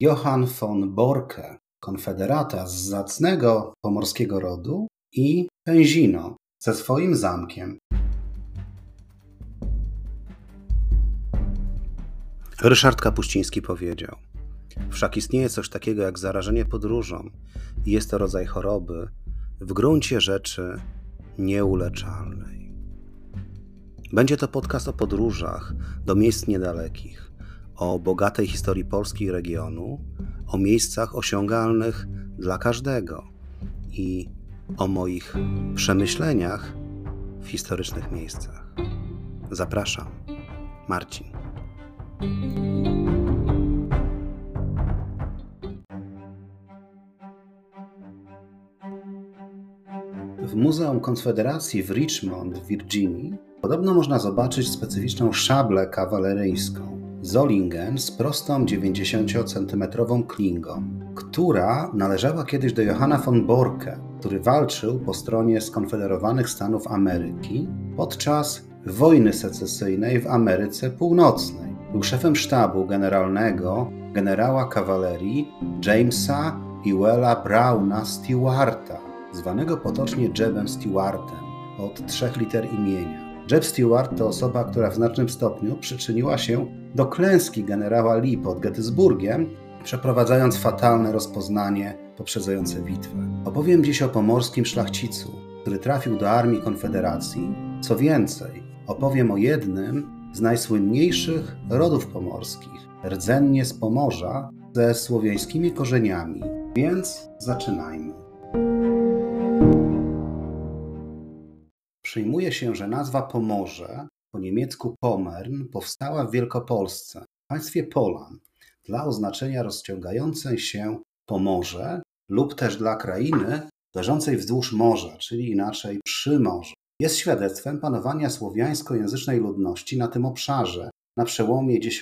Johann von Borke, konfederata z zacnego pomorskiego rodu i Pęzino ze swoim zamkiem. Ryszard Kapuściński powiedział: Wszak istnieje coś takiego jak zarażenie podróżą i jest to rodzaj choroby w gruncie rzeczy nieuleczalnej. Będzie to podcast o podróżach do miejsc niedalekich, o bogatej historii Polski regionu, o miejscach osiągalnych dla każdego i o moich przemyśleniach w historycznych miejscach. Zapraszam, Marcin. W Muzeum Konfederacji w Richmond w Virginii podobno można zobaczyć specyficzną szablę kawaleryjską Zollingen z prostą 90-centymetrową klingą, która należała kiedyś do Johanna von Borke, który walczył po stronie skonfederowanych Stanów Ameryki podczas wojny secesyjnej w Ameryce Północnej. Był szefem sztabu generalnego generała kawalerii Jamesa Ewella Browna Stewarta, zwanego potocznie Jebem Stewartem od trzech liter imienia. Jeb Stewart to osoba, która w znacznym stopniu przyczyniła się do klęski generała Lee pod Gettysburgiem, przeprowadzając fatalne rozpoznanie poprzedzające bitwę. Opowiem dziś o pomorskim szlachcicu, który trafił do armii Konfederacji. Co więcej, opowiem o jednym z najsłynniejszych rodów pomorskich, rdzennie z Pomorza, ze słowiańskimi korzeniami. Więc zaczynajmy. Przyjmuje się, że nazwa Pomorze, po niemiecku Pomern, powstała w Wielkopolsce, państwie Polan, dla oznaczenia rozciągającej się Pomorze lub też dla krainy leżącej wzdłuż morza, czyli inaczej przy morzu. Jest świadectwem panowania słowiańskojęzycznej ludności na tym obszarze na przełomie X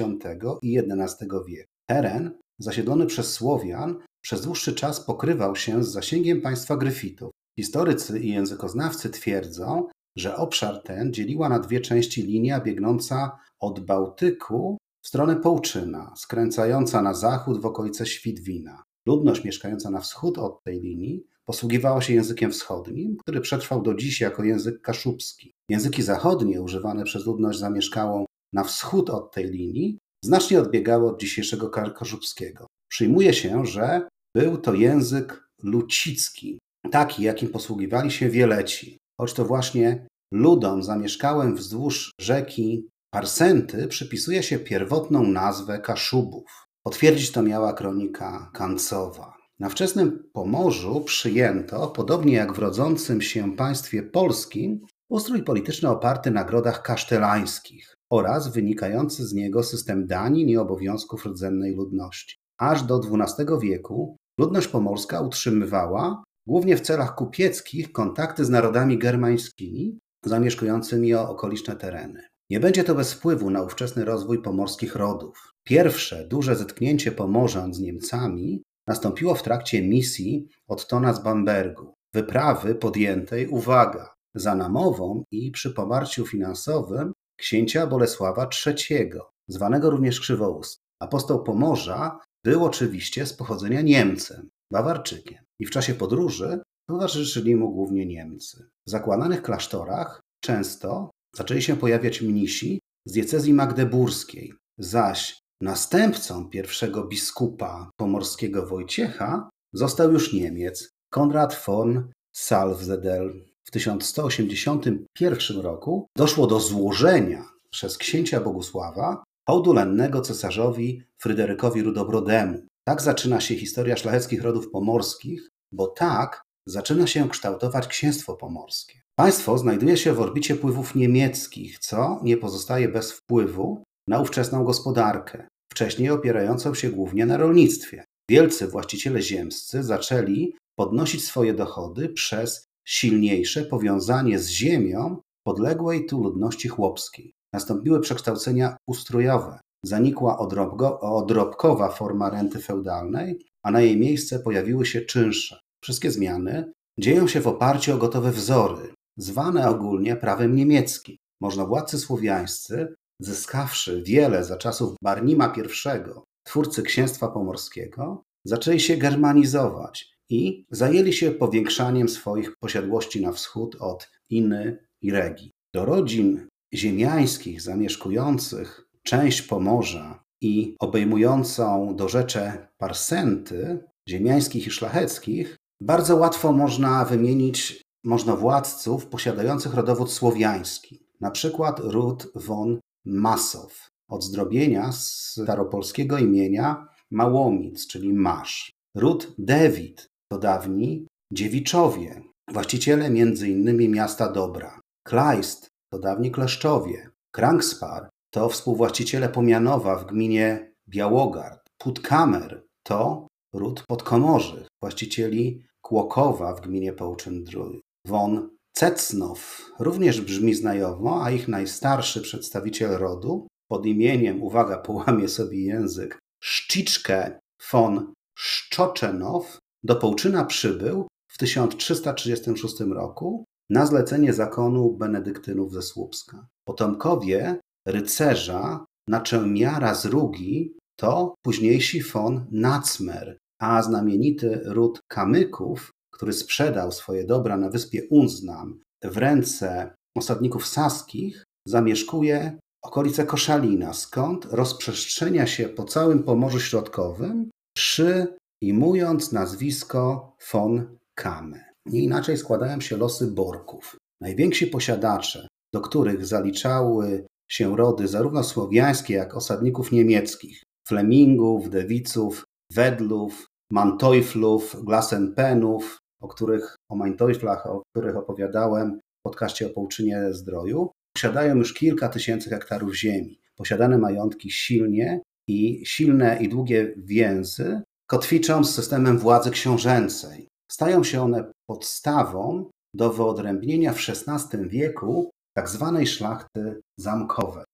i XI wieku. Teren zasiedlony przez Słowian przez dłuższy czas pokrywał się z zasięgiem państwa Gryfitów. Historycy i językoznawcy twierdzą, że obszar ten dzieliła na dwie części linia biegnąca od Bałtyku w stronę Połczyna, skręcająca na zachód w okolice Świdwina. Ludność mieszkająca na wschód od tej linii posługiwała się językiem wschodnim, który przetrwał do dziś jako język kaszubski. Języki zachodnie używane przez ludność zamieszkałą na wschód od tej linii znacznie odbiegały od dzisiejszego kaszubskiego. Przyjmuje się, że był to język lucicki, taki jakim posługiwali się wieleci choć to właśnie ludom zamieszkałym wzdłuż rzeki Parsenty przypisuje się pierwotną nazwę Kaszubów. Potwierdzić to miała kronika Kancowa. Na wczesnym Pomorzu przyjęto, podobnie jak w rodzącym się państwie polskim, ustrój polityczny oparty na grodach kasztelańskich oraz wynikający z niego system danin i obowiązków rdzennej ludności. Aż do XII wieku ludność pomorska utrzymywała głównie w celach kupieckich, kontakty z narodami germańskimi zamieszkującymi okoliczne tereny. Nie będzie to bez wpływu na ówczesny rozwój pomorskich rodów. Pierwsze duże zetknięcie Pomorzan z Niemcami nastąpiło w trakcie misji Ottona z Bambergu, wyprawy podjętej, uwaga, za namową i przy poparciu finansowym księcia Bolesława III, zwanego również Krzywoust. Apostoł Pomorza był oczywiście z pochodzenia Niemcem, Bawarczykiem i w czasie podróży towarzyszyli mu głównie Niemcy. W zakładanych klasztorach często zaczęli się pojawiać mnisi z diecezji magdeburskiej, zaś następcą pierwszego biskupa pomorskiego Wojciecha został już Niemiec Konrad von Salzedel. W 1181 roku doszło do złożenia przez księcia Bogusława hołdu lennego cesarzowi Fryderykowi Rudobrodemu, tak zaczyna się historia szlacheckich rodów pomorskich, bo tak zaczyna się kształtować księstwo pomorskie. Państwo znajduje się w orbicie wpływów niemieckich, co nie pozostaje bez wpływu na ówczesną gospodarkę, wcześniej opierającą się głównie na rolnictwie. Wielcy właściciele ziemscy zaczęli podnosić swoje dochody przez silniejsze powiązanie z ziemią podległej tu ludności chłopskiej. Nastąpiły przekształcenia ustrojowe, Zanikła odrobkowa forma renty feudalnej, a na jej miejsce pojawiły się czynsze. Wszystkie zmiany dzieją się w oparciu o gotowe wzory, zwane ogólnie prawem niemieckim. Możnowładcy słowiańscy, zyskawszy wiele za czasów Barnima I, twórcy księstwa pomorskiego, zaczęli się germanizować i zajęli się powiększaniem swoich posiadłości na wschód od Iny i Regi. Do rodzin ziemiańskich zamieszkujących część Pomorza i obejmującą do rzecze parsenty ziemiańskich i szlacheckich, bardzo łatwo można wymienić możnowładców posiadających rodowód słowiański, na przykład ród von Masow, od zdrobienia staropolskiego imienia Małomic, czyli Masz. Ród Dewit to dawni Dziewiczowie, właściciele m.in. miasta Dobra. Kleist to dawni Kleszczowie. Krankspar to współwłaściciele Pomianowa w gminie Białogard. Putkamer to ród Podkomorzych, właścicieli Kłokowa w gminie Połczyn-Drój. Von Cecnow również brzmi znajomo, a ich najstarszy przedstawiciel rodu pod imieniem, uwaga, połamie sobie język, Szciczkę von Szczoczenow do Połczyna przybył w 1336 roku na zlecenie zakonu benedyktynów ze Słupska. Potomkowie rycerza naczelmiara z Rugi to późniejsi von Nacmer, a znamienity ród Kamyków, który sprzedał swoje dobra na wyspie Unznam w ręce osadników saskich, zamieszkuje okolice Koszalina, skąd rozprzestrzenia się po całym Pomorzu Środkowym, przyjmując nazwisko von Kame. Nie inaczej składają się losy Borków. Najwięksi posiadacze, do których zaliczały się rody zarówno słowiańskie, jak osadników niemieckich, Flemingów, Dewiców, Wedlów, Manteuflów, Glasenpenów, o których, o Manteuflach, o których opowiadałem w podcaście o Połczynie Zdroju, posiadają już kilka tysięcy hektarów ziemi. Posiadane majątki silnie i silne i długie więzy kotwiczą z systemem władzy książęcej. Stają się one podstawą do wyodrębnienia w XVI wieku Tak szlachty zamkowej.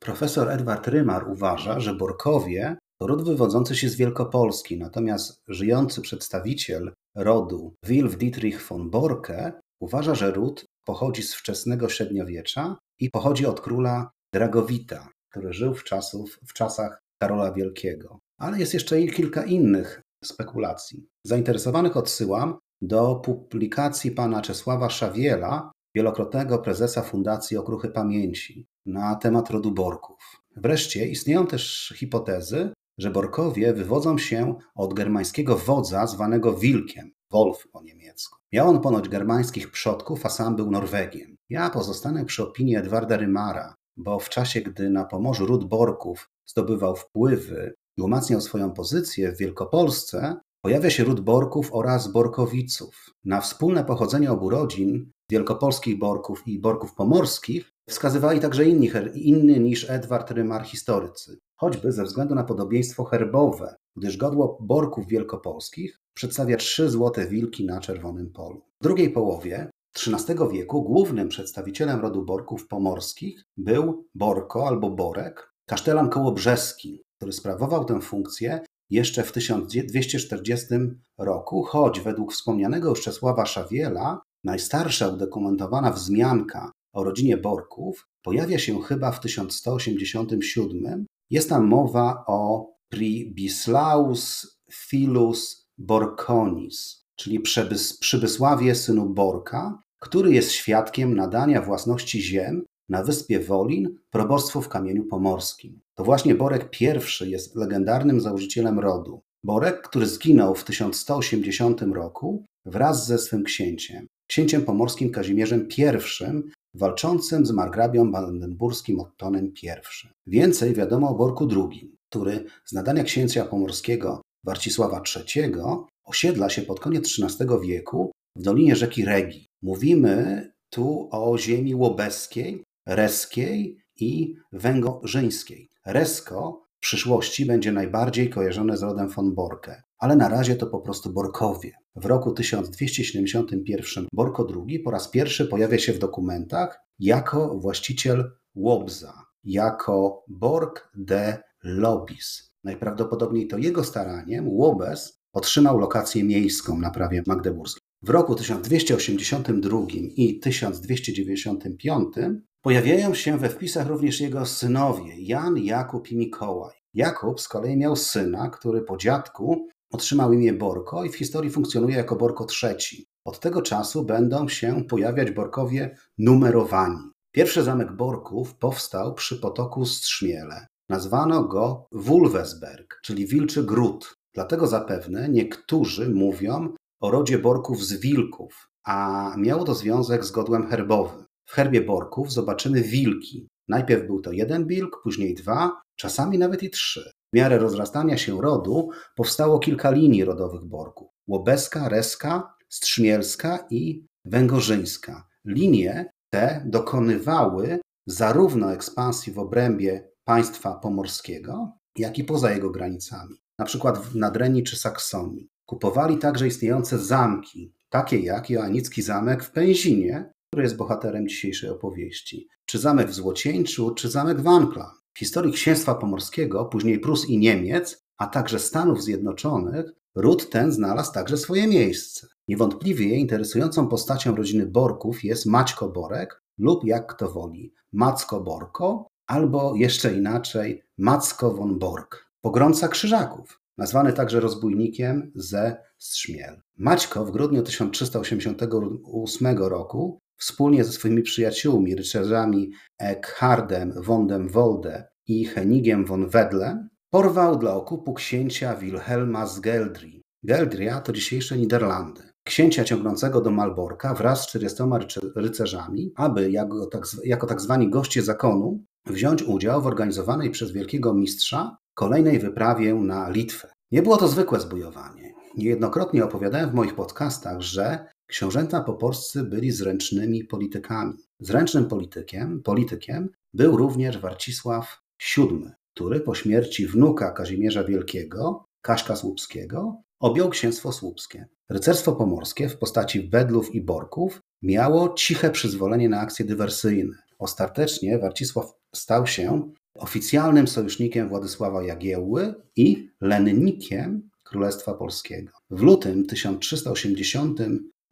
Profesor Edward Rymar uważa, że Borkowie to ród wywodzący się z Wielkopolski, natomiast żyjący przedstawiciel rodu Wilf Dietrich von Borke uważa, że ród pochodzi z wczesnego średniowiecza i pochodzi od króla Dragowita, który żył w, czasów, w czasach Karola Wielkiego. Ale jest jeszcze kilka innych spekulacji. Zainteresowanych odsyłam do publikacji pana Czesława Szawiela, wielokrotnego prezesa Fundacji Okruchy Pamięci, na temat rodu Borków. Wreszcie istnieją też hipotezy, że Borkowie wywodzą się od germańskiego wodza zwanego Wilkiem, Wolf po niemiecku. Miał on ponoć germańskich przodków, a sam był Norwegiem. Ja pozostanę przy opinii Edwarda Rymara, bo w czasie, gdy na Pomorzu ród Borków zdobywał wpływy i umacniał swoją pozycję w Wielkopolsce, pojawia się ród Borków oraz Borkowiców. Na wspólne pochodzenie obu rodzin, wielkopolskich Borków i Borków pomorskich, wskazywali także inni, niż Edward Rymar historycy, choćby ze względu na podobieństwo herbowe, gdyż godło Borków wielkopolskich przedstawia trzy złote wilki na czerwonym polu. W drugiej połowie XIII wieku głównym przedstawicielem rodu Borków pomorskich był Borko albo Borek, kasztelan kołobrzeski, który sprawował tę funkcję jeszcze w 1240 roku, choć według wspomnianego już Czesława Szawiela najstarsza udokumentowana wzmianka o rodzinie Borków pojawia się chyba w 1187. Jest tam mowa o Pribislaus Filus Borconis, czyli Przybysławie synu Borka, który jest świadkiem nadania własności ziem na wyspie Wolin probostwu w kamieniu pomorskim. To właśnie Borek I jest legendarnym założycielem rodu. Borek, który zginął w 1180 roku wraz ze swym księciem, księciem pomorskim Kazimierzem I, walczącym z margrabią brandenburskim Ottonem I. Więcej wiadomo o Borku II, który z nadania księcia pomorskiego Warcisława III osiedla się pod koniec XIII wieku w dolinie rzeki Regi. Mówimy tu o ziemi łobeskiej, reskiej i węgorzyńskiej. Resko w przyszłości będzie najbardziej kojarzone z rodem von Borke, ale na razie to po prostu Borkowie. W roku 1271 Borko II po raz pierwszy pojawia się w dokumentach jako właściciel Łobza, jako Borg de Lobis. Najprawdopodobniej to jego staraniem Łobez otrzymał lokację miejską na prawie magdeburskim. W roku 1282 i 1295 Pojawiają się we wpisach również jego synowie Jan, Jakub i Mikołaj. Jakub z kolei miał syna, który po dziadku otrzymał imię Borko i w historii funkcjonuje jako Borko III. Od tego czasu będą się pojawiać Borkowie numerowani. Pierwszy zamek Borków powstał przy potoku Strzmiele. Nazwano go Wulwesberg, czyli Wilczy Gród. Dlatego zapewne niektórzy mówią o rodzie Borków z Wilków, a miało to związek z godłem herbowym. W herbie Borków zobaczymy wilki. Najpierw był to jeden wilk, później dwa, czasami nawet i trzy. W miarę rozrastania się rodu powstało kilka linii rodowych Borków. Łobeska, Reska, Strzmielska i Węgorzyńska. Linie te dokonywały zarówno ekspansji w obrębie państwa pomorskiego, jak i poza jego granicami, na przykład w Nadrenii czy Saksonii. Kupowali także istniejące zamki, takie jak Joannicki Zamek w Pęzinie, który jest bohaterem dzisiejszej opowieści, czy zamek w Złocieńczu, czy zamek w Anklam. W historii księstwa pomorskiego, później Prus i Niemiec, a także Stanów Zjednoczonych, ród ten znalazł także swoje miejsce. Niewątpliwie interesującą postacią rodziny Borków jest Maćko Borek lub jak kto woli Macko Borko albo jeszcze inaczej Macko von Bork, pogromca krzyżaków, nazwany także rozbójnikiem ze Strzmiel. Maćko w grudniu 1388 roku wspólnie ze swoimi przyjaciółmi, rycerzami Eckhardem von dem Wolde i Henigiem von Wedle, porwał dla okupu księcia Wilhelma z Geldri. Geldria to dzisiejsze Niderlandy. Księcia ciągnącego do Malborka wraz z 40 rycerzami, aby jako tak, jako tak zwani goście zakonu wziąć udział w organizowanej przez wielkiego mistrza kolejnej wyprawie na Litwę. Nie było to zwykłe zbojowanie. Niejednokrotnie opowiadałem w moich podcastach, że książęta poporscy byli zręcznymi politykami. Zręcznym politykiem, politykiem był również Warcisław VII, który po śmierci wnuka Kazimierza Wielkiego, Kaszka Słupskiego, objął księstwo słupskie. Rycerstwo pomorskie w postaci Wedlów i Borków miało ciche przyzwolenie na akcje dywersyjne. Ostatecznie Warcisław stał się oficjalnym sojusznikiem Władysława Jagiełły i lennikiem Królestwa Polskiego. W lutym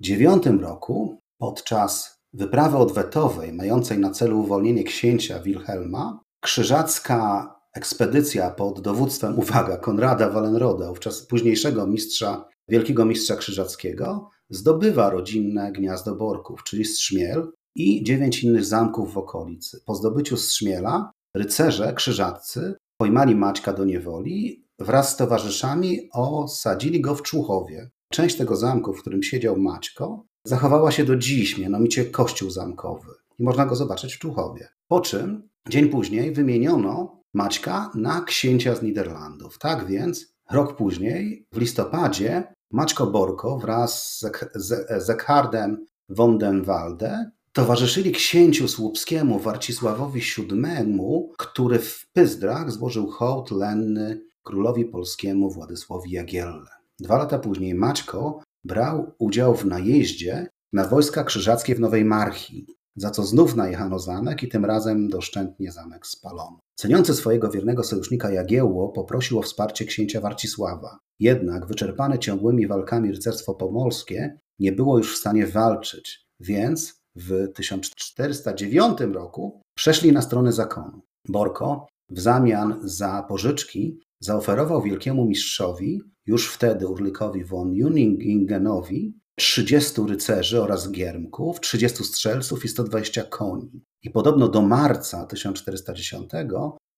1389 roku, podczas wyprawy odwetowej mającej na celu uwolnienie księcia Wilhelma, krzyżacka ekspedycja pod dowództwem, uwaga, Konrada Wallenroda, wówczas późniejszego mistrza, wielkiego mistrza krzyżackiego, zdobywa rodzinne gniazdo Borków, czyli Strzmiel i dziewięć innych zamków w okolicy. Po zdobyciu Strzmiela rycerze krzyżaccy pojmali Maćka do niewoli, wraz z towarzyszami osadzili go w Człuchowie. Część tego zamku, w którym siedział Maćko, zachowała się do dziś, mianowicie kościół zamkowy. I można go zobaczyć w Człuchowie. Po czym dzień później wymieniono Maćka na księcia z Niderlandów. Tak więc rok później, w listopadzie, Maćko Borko wraz z Ekhardem von den Walde towarzyszyli księciu słupskiemu Warcisławowi VII, który w Pyzdrach złożył hołd lenny królowi polskiemu Władysławowi Jagielle. Dwa lata później Maćko brał udział w najeździe na wojska krzyżackie w Nowej Marchi, za co znów najechano zamek i tym razem doszczętnie zamek spalono. Ceniący swojego wiernego sojusznika Jagiełło poprosił o wsparcie księcia Warcisława. Jednak wyczerpane ciągłymi walkami rycerstwo pomorskie nie było już w stanie walczyć, więc w 1409 roku przeszli na stronę zakonu. Borko w zamian za pożyczki zaoferował wielkiemu mistrzowi, już wtedy Urlikowi von Juningenowi, 30 rycerzy oraz giermków, 30 strzelców i 120 koni. I podobno do marca 1410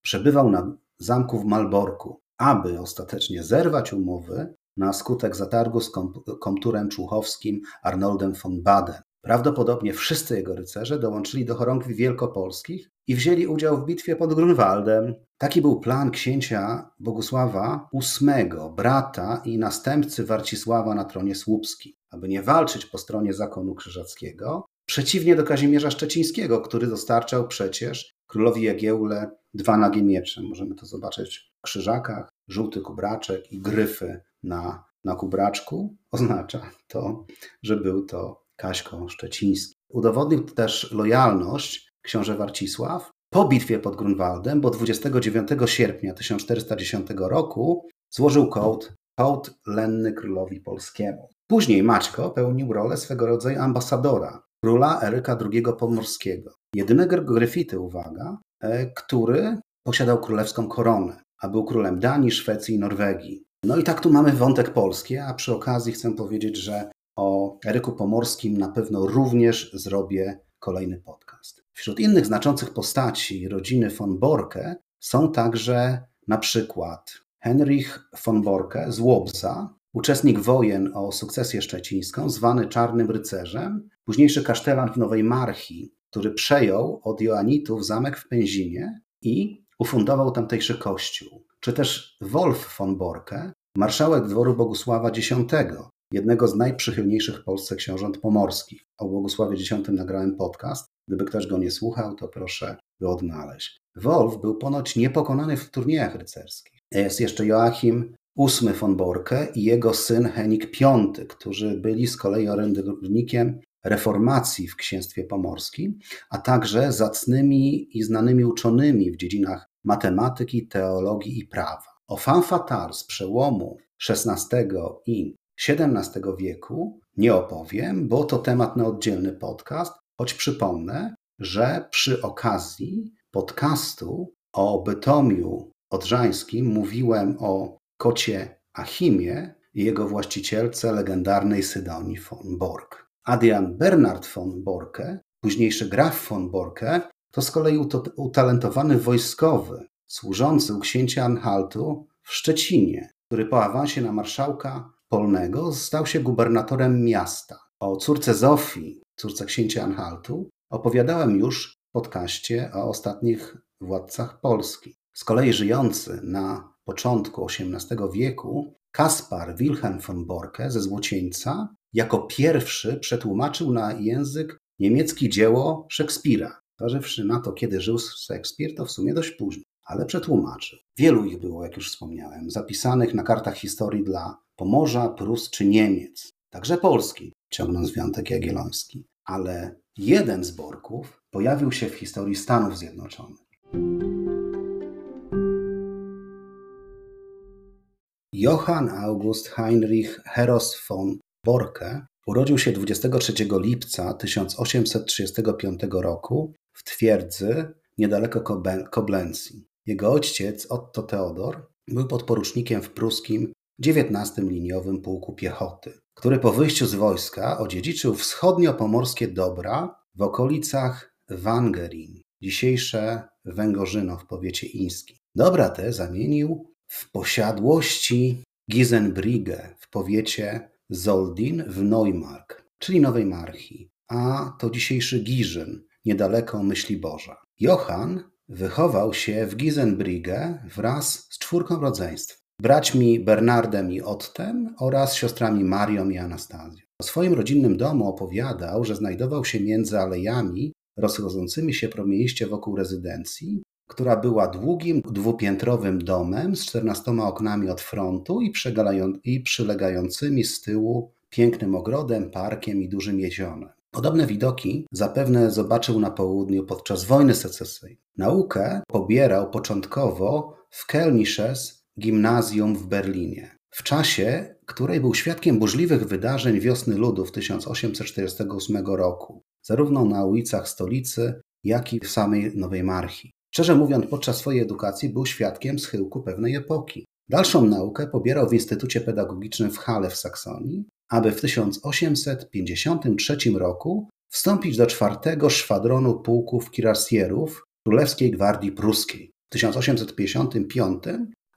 przebywał na zamku w Malborku, aby ostatecznie zerwać umowy na skutek zatargu z komturem człuchowskim Arnoldem von Baden. Prawdopodobnie wszyscy jego rycerze dołączyli do chorągwi wielkopolskich i wzięli udział w bitwie pod Grunwaldem. Taki był plan księcia Bogusława VIII, brata i następcy Warcisława na tronie słupskim, aby nie walczyć po stronie zakonu krzyżackiego, przeciwnie do Kazimierza Szczecińskiego, który dostarczał przecież królowi Jagiełle dwa nagie miecze. Możemy to zobaczyć w krzyżakach, żółty kubraczek i gryfy na, na kubraczku. Oznacza to, że był to Kaśko Szczeciński. Udowodnił też lojalność książę Warcisław po bitwie pod Grunwaldem, bo 29 sierpnia 1410 roku złożył kołd, kołd lenny królowi polskiemu. Później Maćko pełnił rolę swego rodzaju ambasadora króla Eryka II Pomorskiego. Jedynego Gryfity, uwaga, e, który posiadał królewską koronę, a był królem Danii, Szwecji i Norwegii. No i tak tu mamy wątek polski, a przy okazji chcę powiedzieć, że o Eryku Pomorskim na pewno również zrobię kolejny podcast. Wśród innych znaczących postaci rodziny von Borke są także na przykład Henrich von Borke z Łobza, uczestnik wojen o sukcesję szczecińską, zwany Czarnym Rycerzem, późniejszy kasztelan w Nowej Marchi, który przejął od Joanitów zamek w Pęzinie i ufundował tamtejszy kościół. Czy też Wolf von Borke, marszałek dworu Bogusława X, jednego z najprzychylniejszych w Polsce książąt pomorskich. O Bogusławie X nagrałem podcast. Gdyby ktoś go nie słuchał, to proszę go odnaleźć. Wolf był ponoć niepokonany w turniejach rycerskich. Jest jeszcze Joachim VIII von Borke i jego syn Henik V, którzy byli z kolei orędownikiem reformacji w księstwie pomorskim, a także zacnymi i znanymi uczonymi w dziedzinach matematyki, teologii i prawa. O fan fatale z przełomu XVI i XVII wieku nie opowiem, bo to temat na oddzielny podcast, choć przypomnę, że przy okazji podcastu o Bytomiu Odrzańskim mówiłem o kocie Achimie i jego właścicielce legendarnej Sydonii von Borg. Adrian Bernard von Borke, późniejszy graf von Borke, to z kolei utalentowany wojskowy, służący u księcia Anhaltu w Szczecinie, który po awansie na marszałka polnego stał się gubernatorem miasta. O córce Zofii, córce księcia Anhaltu, opowiadałem już w podcaście o ostatnich władcach Polski. Z kolei żyjący na początku XVIII wieku Kaspar Wilhelm von Borke ze Złocieńca jako pierwszy przetłumaczył na język niemiecki dzieło Szekspira. Zważywszy na to, kiedy żył Szekspir, to w sumie dość późno, ale przetłumaczył. Wielu ich było, jak już wspomniałem, zapisanych na kartach historii dla Pomorza, Prus czy Niemiec, także Polski, ciągnąc Wiątek Jagielloński. Ale jeden z Borków pojawił się w historii Stanów Zjednoczonych. Johann August Heinrich Heros von Borke urodził się 23 lipca 1835 roku w twierdzy niedaleko Koblencji. Jego ojciec, Otto Theodor, był podporucznikiem w pruskim XIX Liniowym Pułku Piechoty, który po wyjściu z wojska odziedziczył wschodnio-pomorskie dobra w okolicach Wangerin, dzisiejsze Węgorzyno w powiecie ińskim. Dobra te zamienił w posiadłości Gisenbrigge w powiecie Zoldin w Neumark, czyli Nowej Marchi, a to dzisiejszy Giżyn, niedaleko Myśliborza. Johann wychował się w Gisenbrigge wraz z czwórką rodzeństw, braćmi Bernardem i Ottem oraz siostrami Marią i Anastazją. O swoim rodzinnym domu opowiadał, że znajdował się między alejami rozchodzącymi się promieniście wokół rezydencji, która była długim, dwupiętrowym domem z czternastoma oknami od frontu i, i przylegającymi z tyłu pięknym ogrodem, parkiem i dużym jezionem. Podobne widoki zapewne zobaczył na południu podczas wojny secesyjnej. Naukę pobierał początkowo w Kelnisches Gimnazjum w Berlinie. W czasie, której był świadkiem burzliwych wydarzeń wiosny ludów 1848 roku, zarówno na ulicach stolicy, jak i w samej Nowej Marchi. Szczerze mówiąc, podczas swojej edukacji był świadkiem schyłku pewnej epoki. Dalszą naukę pobierał w Instytucie Pedagogicznym w Halle w Saksonii, aby w 1853 roku wstąpić do czwartego szwadronu pułków kirassierów Królewskiej Gwardii Pruskiej. W 1855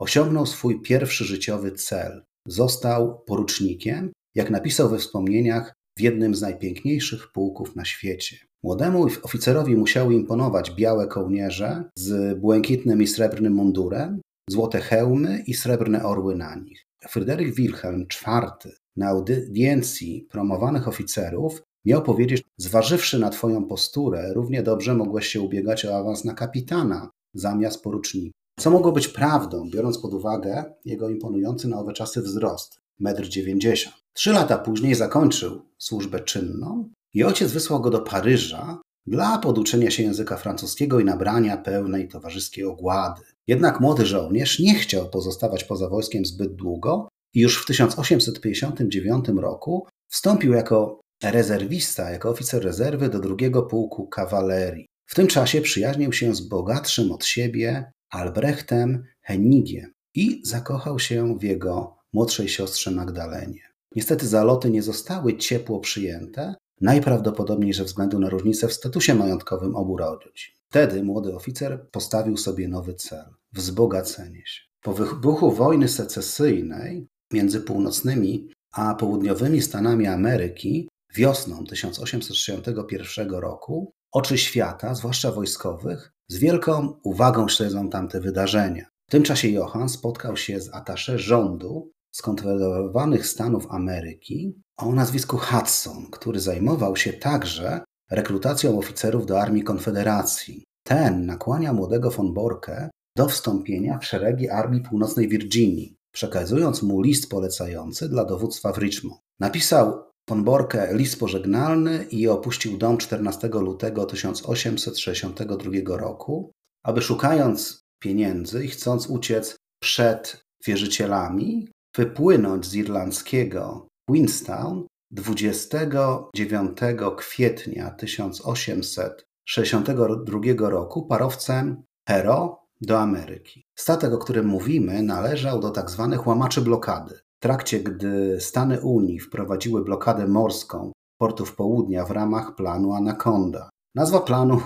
osiągnął swój pierwszy życiowy cel. Został porucznikiem, jak napisał we wspomnieniach, w jednym z najpiękniejszych pułków na świecie. Młodemu oficerowi musiały imponować białe kołnierze z błękitnym i srebrnym mundurem, złote hełmy i srebrne orły na nich. Fryderyk Wilhelm IV na audiencji promowanych oficerów miał powiedzieć, zważywszy na twoją posturę, równie dobrze mogłeś się ubiegać o awans na kapitana zamiast porucznika. Co mogło być prawdą, biorąc pod uwagę jego imponujący na owe czasy wzrost, 1,90 m. Trzy lata później zakończył służbę czynną i ojciec wysłał go do Paryża dla poduczenia się języka francuskiego i nabrania pełnej towarzyskiej ogłady. Jednak młody żołnierz nie chciał pozostawać poza wojskiem zbyt długo i już w 1859 roku wstąpił jako rezerwista, jako oficer rezerwy do drugiego pułku kawalerii. W tym czasie przyjaźnił się z bogatszym od siebie Albrechtem Hennigiem i zakochał się w jego młodszej siostrze Magdalenie. Niestety zaloty nie zostały ciepło przyjęte, najprawdopodobniej ze względu na różnicę w statusie majątkowym obu rodzin. Wtedy młody oficer postawił sobie nowy cel wzbogacenie się. Po wybuchu wojny secesyjnej między północnymi a południowymi Stanami Ameryki wiosną 1861 roku oczy świata, zwłaszcza wojskowych, z wielką uwagą śledzą tamte wydarzenia. W tym czasie Johann spotkał się z atasze rządu skonfederowanych Stanów Ameryki o nazwisku Hudson, który zajmował się także rekrutacją oficerów do Armii Konfederacji. Ten nakłania młodego von Borke do wstąpienia w szeregi Armii Północnej Virginii, przekazując mu list polecający dla dowództwa w Richmond. Napisał von Borke list pożegnalny i opuścił dom 14 lutego 1862 roku, aby szukając pieniędzy i chcąc uciec przed wierzycielami, wypłynąć z irlandzkiego Queenstown 29 kwietnia 1862 roku parowcem Hero do Ameryki. Statek, o którym mówimy, należał do tzw. Tak łamaczy blokady. Trakcie, gdy Stany Unii wprowadziły blokadę morską portów południa w ramach planu Anaconda. Nazwa planu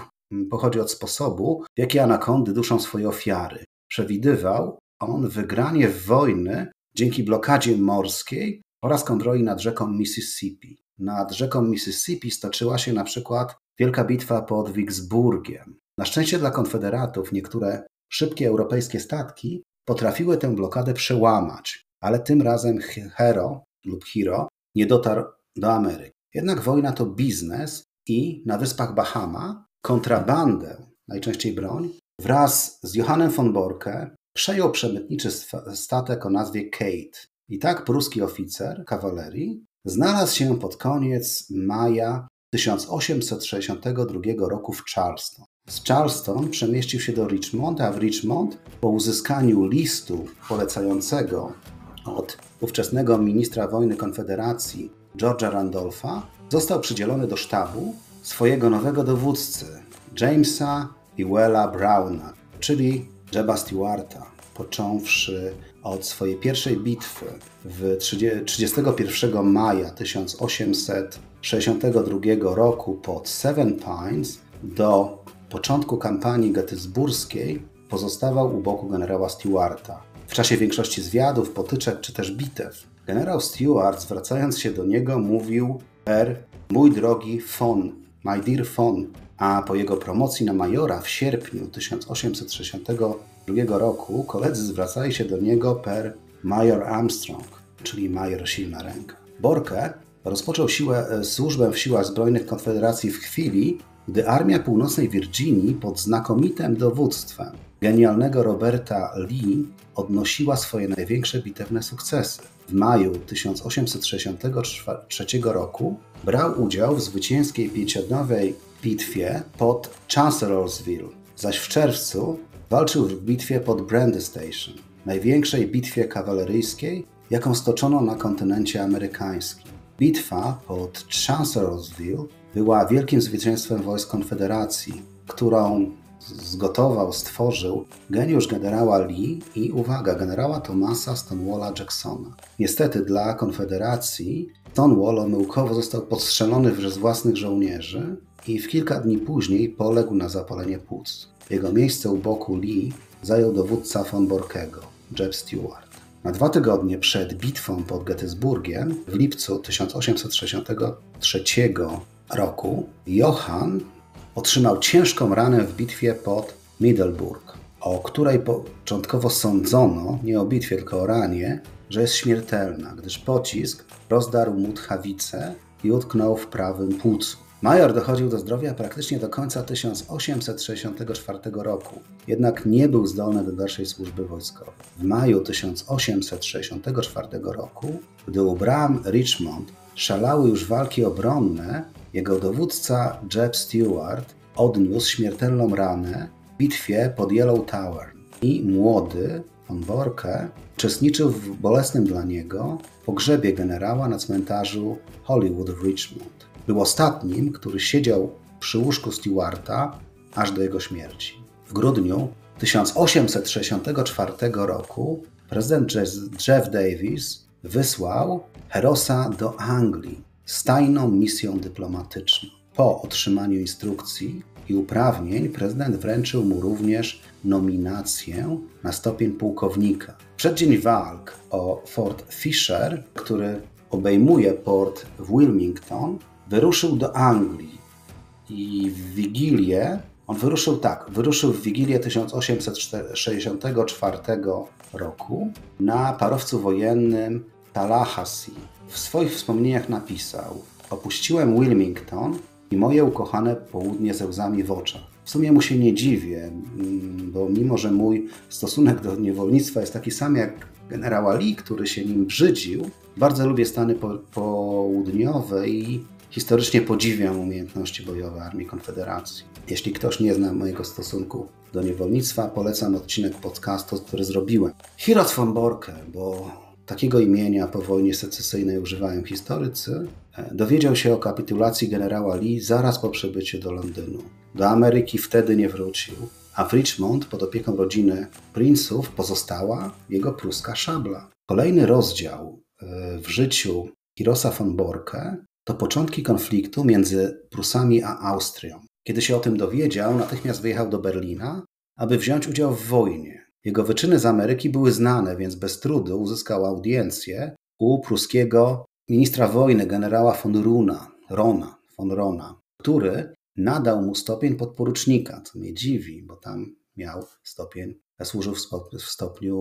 pochodzi od sposobu, w jaki anakondy duszą swoje ofiary. Przewidywał on wygranie wojny dzięki blokadzie morskiej oraz kontroli nad rzeką Mississippi. Nad rzeką Mississippi stoczyła się na przykład wielka bitwa pod Vicksburgiem. Na szczęście dla konfederatów niektóre szybkie europejskie statki potrafiły tę blokadę przełamać, ale tym razem Hero lub Hiro nie dotarł do Ameryki. Jednak wojna to biznes i na wyspach Bahama kontrabandę, najczęściej broń, wraz z Johannem von Borke przejął przemytniczy statek o nazwie Kate. I tak pruski oficer kawalerii znalazł się pod koniec maja 1862 roku w Charleston. Z Charleston przemieścił się do Richmond, a w Richmond po uzyskaniu listu polecającego od ówczesnego ministra wojny Konfederacji George'a Randolpha został przydzielony do sztabu swojego nowego dowódcy Jamesa Ewella Browna, czyli Jeba Stewarta, począwszy od swojej pierwszej bitwy w 31 maja 1862 roku pod Seven Pines do początku kampanii gettysburskiej pozostawał u boku generała Stewarta. W czasie większości zwiadów, potyczek czy też bitew generał Stewart, zwracając się do niego, mówił Per, mój drogi Fon, my dear Fon, a po jego promocji na majora w sierpniu 1862 roku koledzy zwracali się do niego per Major Armstrong, czyli major silna ręka. Borke rozpoczął siłę, e, służbę w siłach zbrojnych Konfederacji w chwili, gdy Armia Północnej Virginii pod znakomitym dowództwem genialnego Roberta Lee odnosiła swoje największe bitewne sukcesy. W maju 1863 roku brał udział w zwycięskiej pięciodniowej bitwie pod Chancellorsville, zaś w czerwcu walczył w bitwie pod Brandy Station, największej bitwie kawaleryjskiej, jaką stoczono na kontynencie amerykańskim. Bitwa pod Chancellorsville była wielkim zwycięstwem wojsk Konfederacji, którą zgotował, stworzył geniusz generała Lee i, uwaga, generała Thomasa Stonewalla Jacksona. Niestety dla Konfederacji Stonewall omyłkowo został podstrzelony przez własnych żołnierzy i w kilka dni później poległ na zapalenie płuc. Jego miejsce u boku Lee zajął dowódca von Borkego, Jeb Stewart. Na dwa tygodnie przed bitwą pod Gettysburgiem w lipcu 1863 roku Johann otrzymał ciężką ranę w bitwie pod Middelburg, o której początkowo sądzono, nie o bitwie, tylko o ranie, że jest śmiertelna, gdyż pocisk rozdarł mu tchawicę i utknął w prawym płucu. Major dochodził do zdrowia praktycznie do końca 1864 roku, jednak nie był zdolny do dalszej służby wojskowej. W maju 1864 roku, gdy u bram Richmond szalały już walki obronne, jego dowódca Jeb Stewart odniósł śmiertelną ranę w bitwie pod Yellow Tower i młody von Borke uczestniczył w bolesnym dla niego pogrzebie generała na cmentarzu Hollywood w Richmond. Był ostatnim, który siedział przy łóżku Stewarta aż do jego śmierci. W grudniu 1864 roku prezydent Jeff Davis wysłał Herosa do Anglii z tajną misją dyplomatyczną. Po otrzymaniu instrukcji i uprawnień prezydent wręczył mu również nominację na stopień pułkownika. Przeddzień walk o Fort Fisher, który obejmuje port w Wilmington, wyruszył do Anglii i w Wigilię, on wyruszył tak, wyruszył w Wigilię 1864 roku na parowcu wojennym Tallahassee. W swoich wspomnieniach napisał: Opuściłem Wilmington i moje ukochane południe ze łzami w oczach. W sumie mu się nie dziwię, mm, bo mimo, że mój stosunek do niewolnictwa jest taki sam jak generała Lee, który się nim brzydził, bardzo lubię Stany Południowe i historycznie podziwiam umiejętności bojowe Armii Konfederacji. Jeśli ktoś nie zna mojego stosunku do niewolnictwa, polecam odcinek podcastu, który zrobiłem. Hiros von Borke, bo takiego imienia po wojnie secesyjnej używają historycy, e, dowiedział się o kapitulacji generała Lee zaraz po przybyciu do Londynu. Do Ameryki wtedy nie wrócił, a w Richmond pod opieką rodziny Prince'ów pozostała jego pruska szabla. Kolejny rozdział e, w życiu Hirosa von Borke to początki konfliktu między Prusami a Austrią. Kiedy się o tym dowiedział, natychmiast wyjechał do Berlina, aby wziąć udział w wojnie. Jego wyczyny z Ameryki były znane, więc bez trudu uzyskał audiencję u pruskiego ministra wojny generała von Runa, Rona, von Rona, który nadał mu stopień podporucznika, co mnie dziwi, bo tam miał stopień, służył w stopniu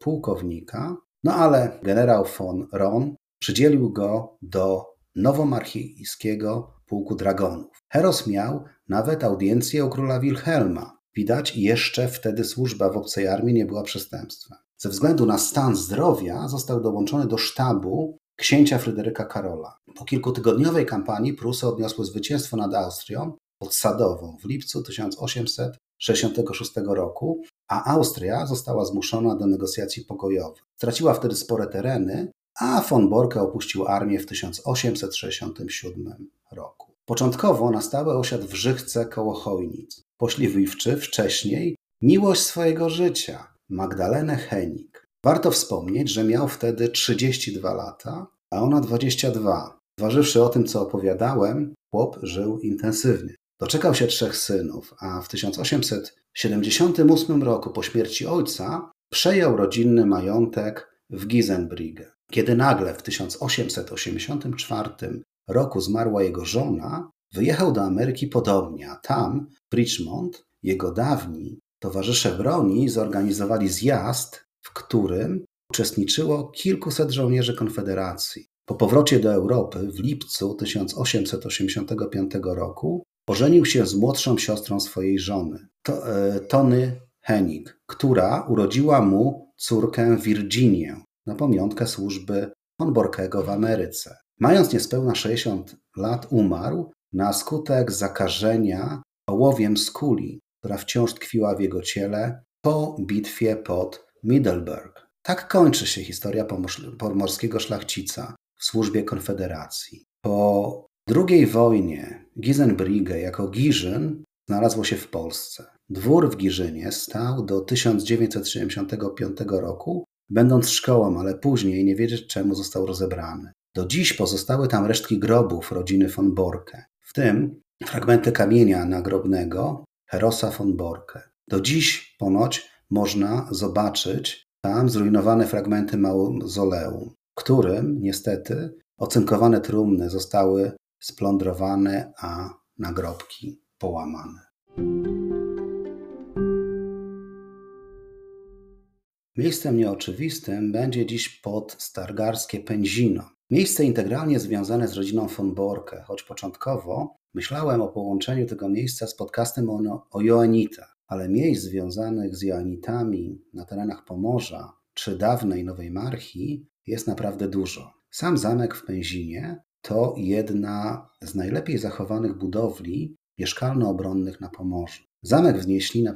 pułkownika. No ale generał von Ron przydzielił go do nowomarchijskiego pułku dragonów. Heros miał nawet audiencję u króla Wilhelma, Widać, jeszcze wtedy służba w obcej armii nie była przestępstwem. Ze względu na stan zdrowia został dołączony do sztabu księcia Fryderyka Karola. Po kilkutygodniowej kampanii Prusy odniosły zwycięstwo nad Austrią pod Sadową w lipcu 1866 roku, a Austria została zmuszona do negocjacji pokojowych. Straciła wtedy spore tereny, a von Borke opuścił armię w 1867 roku. Początkowo na stałe osiadł w Żychce koło Chojnic pośliwiwszy wcześniej miłość swojego życia, Magdalenę Henik. Warto wspomnieć, że miał wtedy 32 lata, a ona 22. Zważywszy o tym, co opowiadałem, chłop żył intensywnie. Doczekał się trzech synów, a w 1878 roku po śmierci ojca przejął rodzinny majątek w Gisenbrigge. Kiedy nagle w 1884 roku zmarła jego żona, Wyjechał do Ameryki podobnie, a tam, w Richmond, jego dawni towarzysze broni zorganizowali zjazd, w którym uczestniczyło kilkuset żołnierzy Konfederacji. Po powrocie do Europy w lipcu 1885 roku ożenił się z młodszą siostrą swojej żony, to, e, Tony Hennig, która urodziła mu córkę Virginię na pamiątkę służby von Borkego w Ameryce. Mając niespełna 60 lat umarł, na skutek zakażenia ołowiem skuli, która wciąż tkwiła w jego ciele po bitwie pod Middleburg. Tak kończy się historia pomorskiego szlachcica w służbie Konfederacji. Po II wojnie Gisenbrigge jako Giżyn znalazło się w Polsce. Dwór w Giżynie stał do 1975 roku, będąc szkołą, ale później nie wiedzieć czemu został rozebrany. Do dziś pozostały tam resztki grobów rodziny von Borke tym fragmenty kamienia nagrobnego Herosa von Borke. Do dziś ponoć można zobaczyć tam zrujnowane fragmenty mauzoleum, którym niestety ocynkowane trumny zostały splądrowane, a nagrobki połamane. Miejscem nieoczywistym będzie dziś pod Stargarskie Pęzino, Miejsce integralnie związane z rodziną von Borke, choć początkowo myślałem o połączeniu tego miejsca z podcastem o, o Joanitach, ale miejsc związanych z Joanitami na terenach Pomorza czy dawnej Nowej Marchi jest naprawdę dużo. Sam zamek w Pęzinie to jedna z najlepiej zachowanych budowli mieszkalno-obronnych na Pomorzu. Zamek wznieśli na,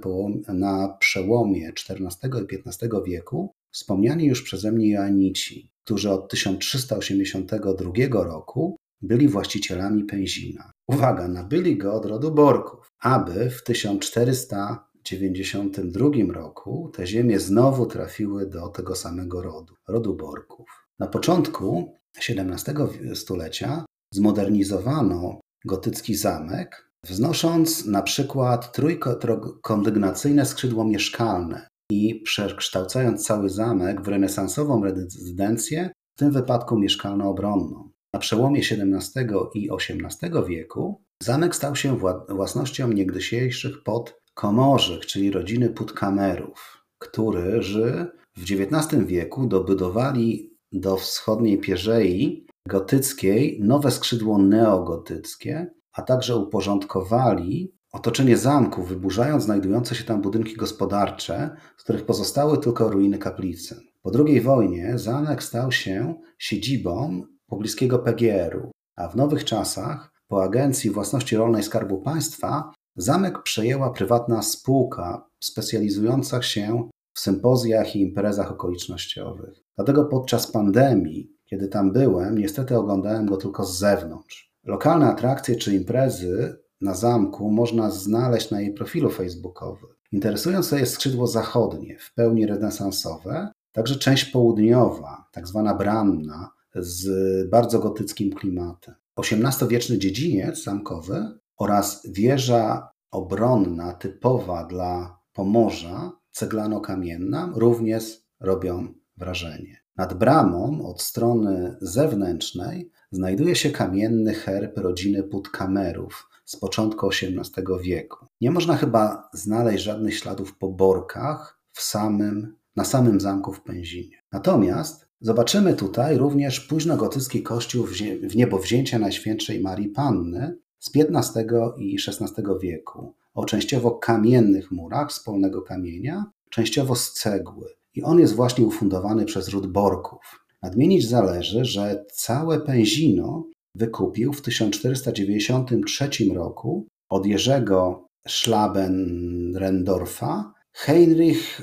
na przełomie XIV i XV wieku wspomniani już przeze mnie Joanici, którzy od 1382 roku byli właścicielami Pęzina. Uwaga, nabyli go od rodu Borków, aby w 1492 roku te ziemie znowu trafiły do tego samego rodu, rodu Borków. Na początku XVII stulecia zmodernizowano gotycki zamek, wznosząc na przykład trójkondygnacyjne skrzydło mieszkalne i przekształcając cały zamek w renesansową rezydencję, w tym wypadku mieszkalno-obronną. Na przełomie XVII i XVIII wieku zamek stał się własnością niegdysiejszych podkomorzych, czyli rodziny Putkamerów, którzy w XIX wieku dobudowali do wschodniej pierzei gotyckiej nowe skrzydło neogotyckie, a także uporządkowali otoczenie zamku, wyburzając znajdujące się tam budynki gospodarcze, z których pozostały tylko ruiny kaplicy. Po II wojnie zamek stał się siedzibą pobliskiego PGR-u, a w nowych czasach, po Agencji Własności Rolnej Skarbu Państwa, zamek przejęła prywatna spółka specjalizująca się w sympozjach i imprezach okolicznościowych. Dlatego podczas pandemii, kiedy tam byłem, niestety oglądałem go tylko z zewnątrz. Lokalne atrakcje czy imprezy na zamku można znaleźć na jej profilu facebookowym. Interesujące jest skrzydło zachodnie, w pełni renesansowe, także część południowa, tak zwana branna, z bardzo gotyckim klimatem. XVIII-wieczny dziedziniec zamkowy oraz wieża obronna typowa dla Pomorza, ceglano-kamienna, również robią wrażenie. Nad bramą od strony zewnętrznej znajduje się kamienny herb rodziny Putkamerów z początku XVIII wieku. Nie można chyba znaleźć żadnych śladów po borkach w samym, na samym zamku w Pęzinie. Natomiast zobaczymy tutaj również późnogotycki kościół w niebowzięcia Najświętszej Marii Panny z XV i XVI wieku, o częściowo kamiennych murach z polnego kamienia, częściowo z cegły. I on jest właśnie ufundowany przez ród Borków. Nadmienić zależy, że całe Pęzino wykupił w 1493 roku od Jerzego Schlabenrendorfa Heinrich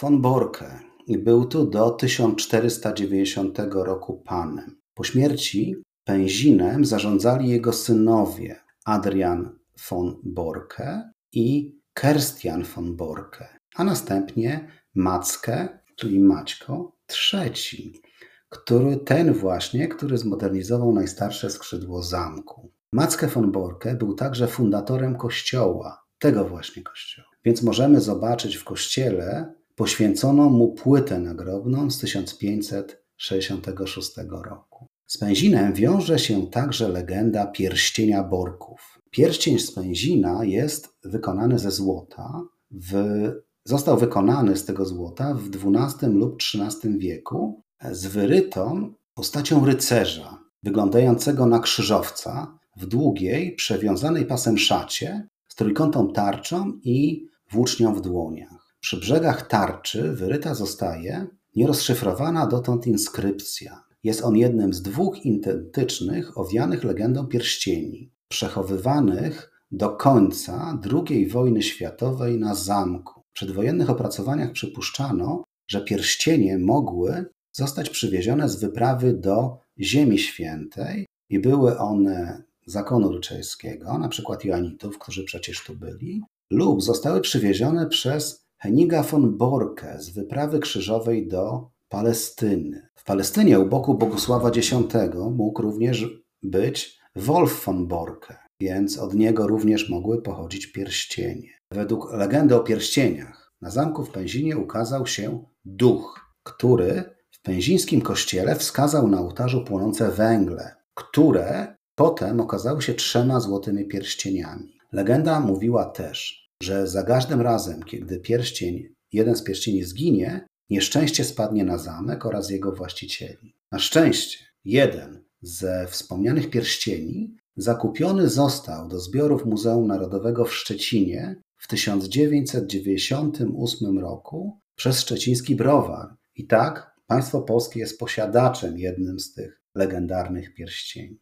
von Borke i był tu do 1490 roku panem. Po śmierci Pęzinem zarządzali jego synowie Adrian von Borke i Kerstian von Borke, a następnie Mackę, czyli Maćko III który ten właśnie, który zmodernizował najstarsze skrzydło zamku. Macke von Borke był także fundatorem kościoła, tego właśnie kościoła. Więc możemy zobaczyć w kościele poświęconą mu płytę nagrobną z 1566 roku. Z Pęzinem wiąże się także legenda pierścienia Borków. Pierścień z Pęzina jest wykonany ze złota. W, został wykonany z tego złota w XII lub XIII wieku z wyrytą postacią rycerza, wyglądającego na krzyżowca w długiej, przewiązanej pasem szacie, z trójkątą tarczą i włócznią w dłoniach. Przy brzegach tarczy wyryta zostaje nierozszyfrowana dotąd inskrypcja. Jest on jednym z dwóch identycznych, owianych legendą pierścieni, przechowywanych do końca II wojny światowej na zamku. W przedwojennych opracowaniach przypuszczano, że pierścienie mogły zostać przywiezione z wyprawy do Ziemi Świętej i były one zakonu ryczejskiego, na przykład Joanitów, którzy przecież tu byli, lub zostały przywiezione przez Heniga von Borke z wyprawy krzyżowej do Palestyny. W Palestynie u boku Bogusława X mógł również być Wolf von Borke, więc od niego również mogły pochodzić pierścienie. Według legendy o pierścieniach na zamku w Pęzinie ukazał się duch, który w pęzińskim kościele wskazał na ołtarzu płonące węgle, które potem okazały się trzema złotymi pierścieniami. Legenda mówiła też, że za każdym razem, kiedy pierścień, jeden z pierścieni zginie, nieszczęście spadnie na zamek oraz jego właścicieli. Na szczęście jeden ze wspomnianych pierścieni zakupiony został do zbiorów Muzeum Narodowego w Szczecinie w 1998 roku przez szczeciński browar. I tak Państwo polskie jest posiadaczem jednym z tych legendarnych pierścieni.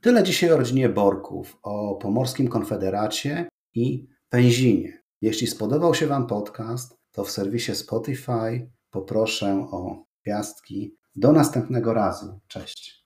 Tyle dzisiaj o rodzinie Borków, o Pomorskim Konfederacie i Pęzinie. Jeśli spodobał się Wam podcast, to w serwisie Spotify poproszę o gwiazdki. Do następnego razu. Cześć.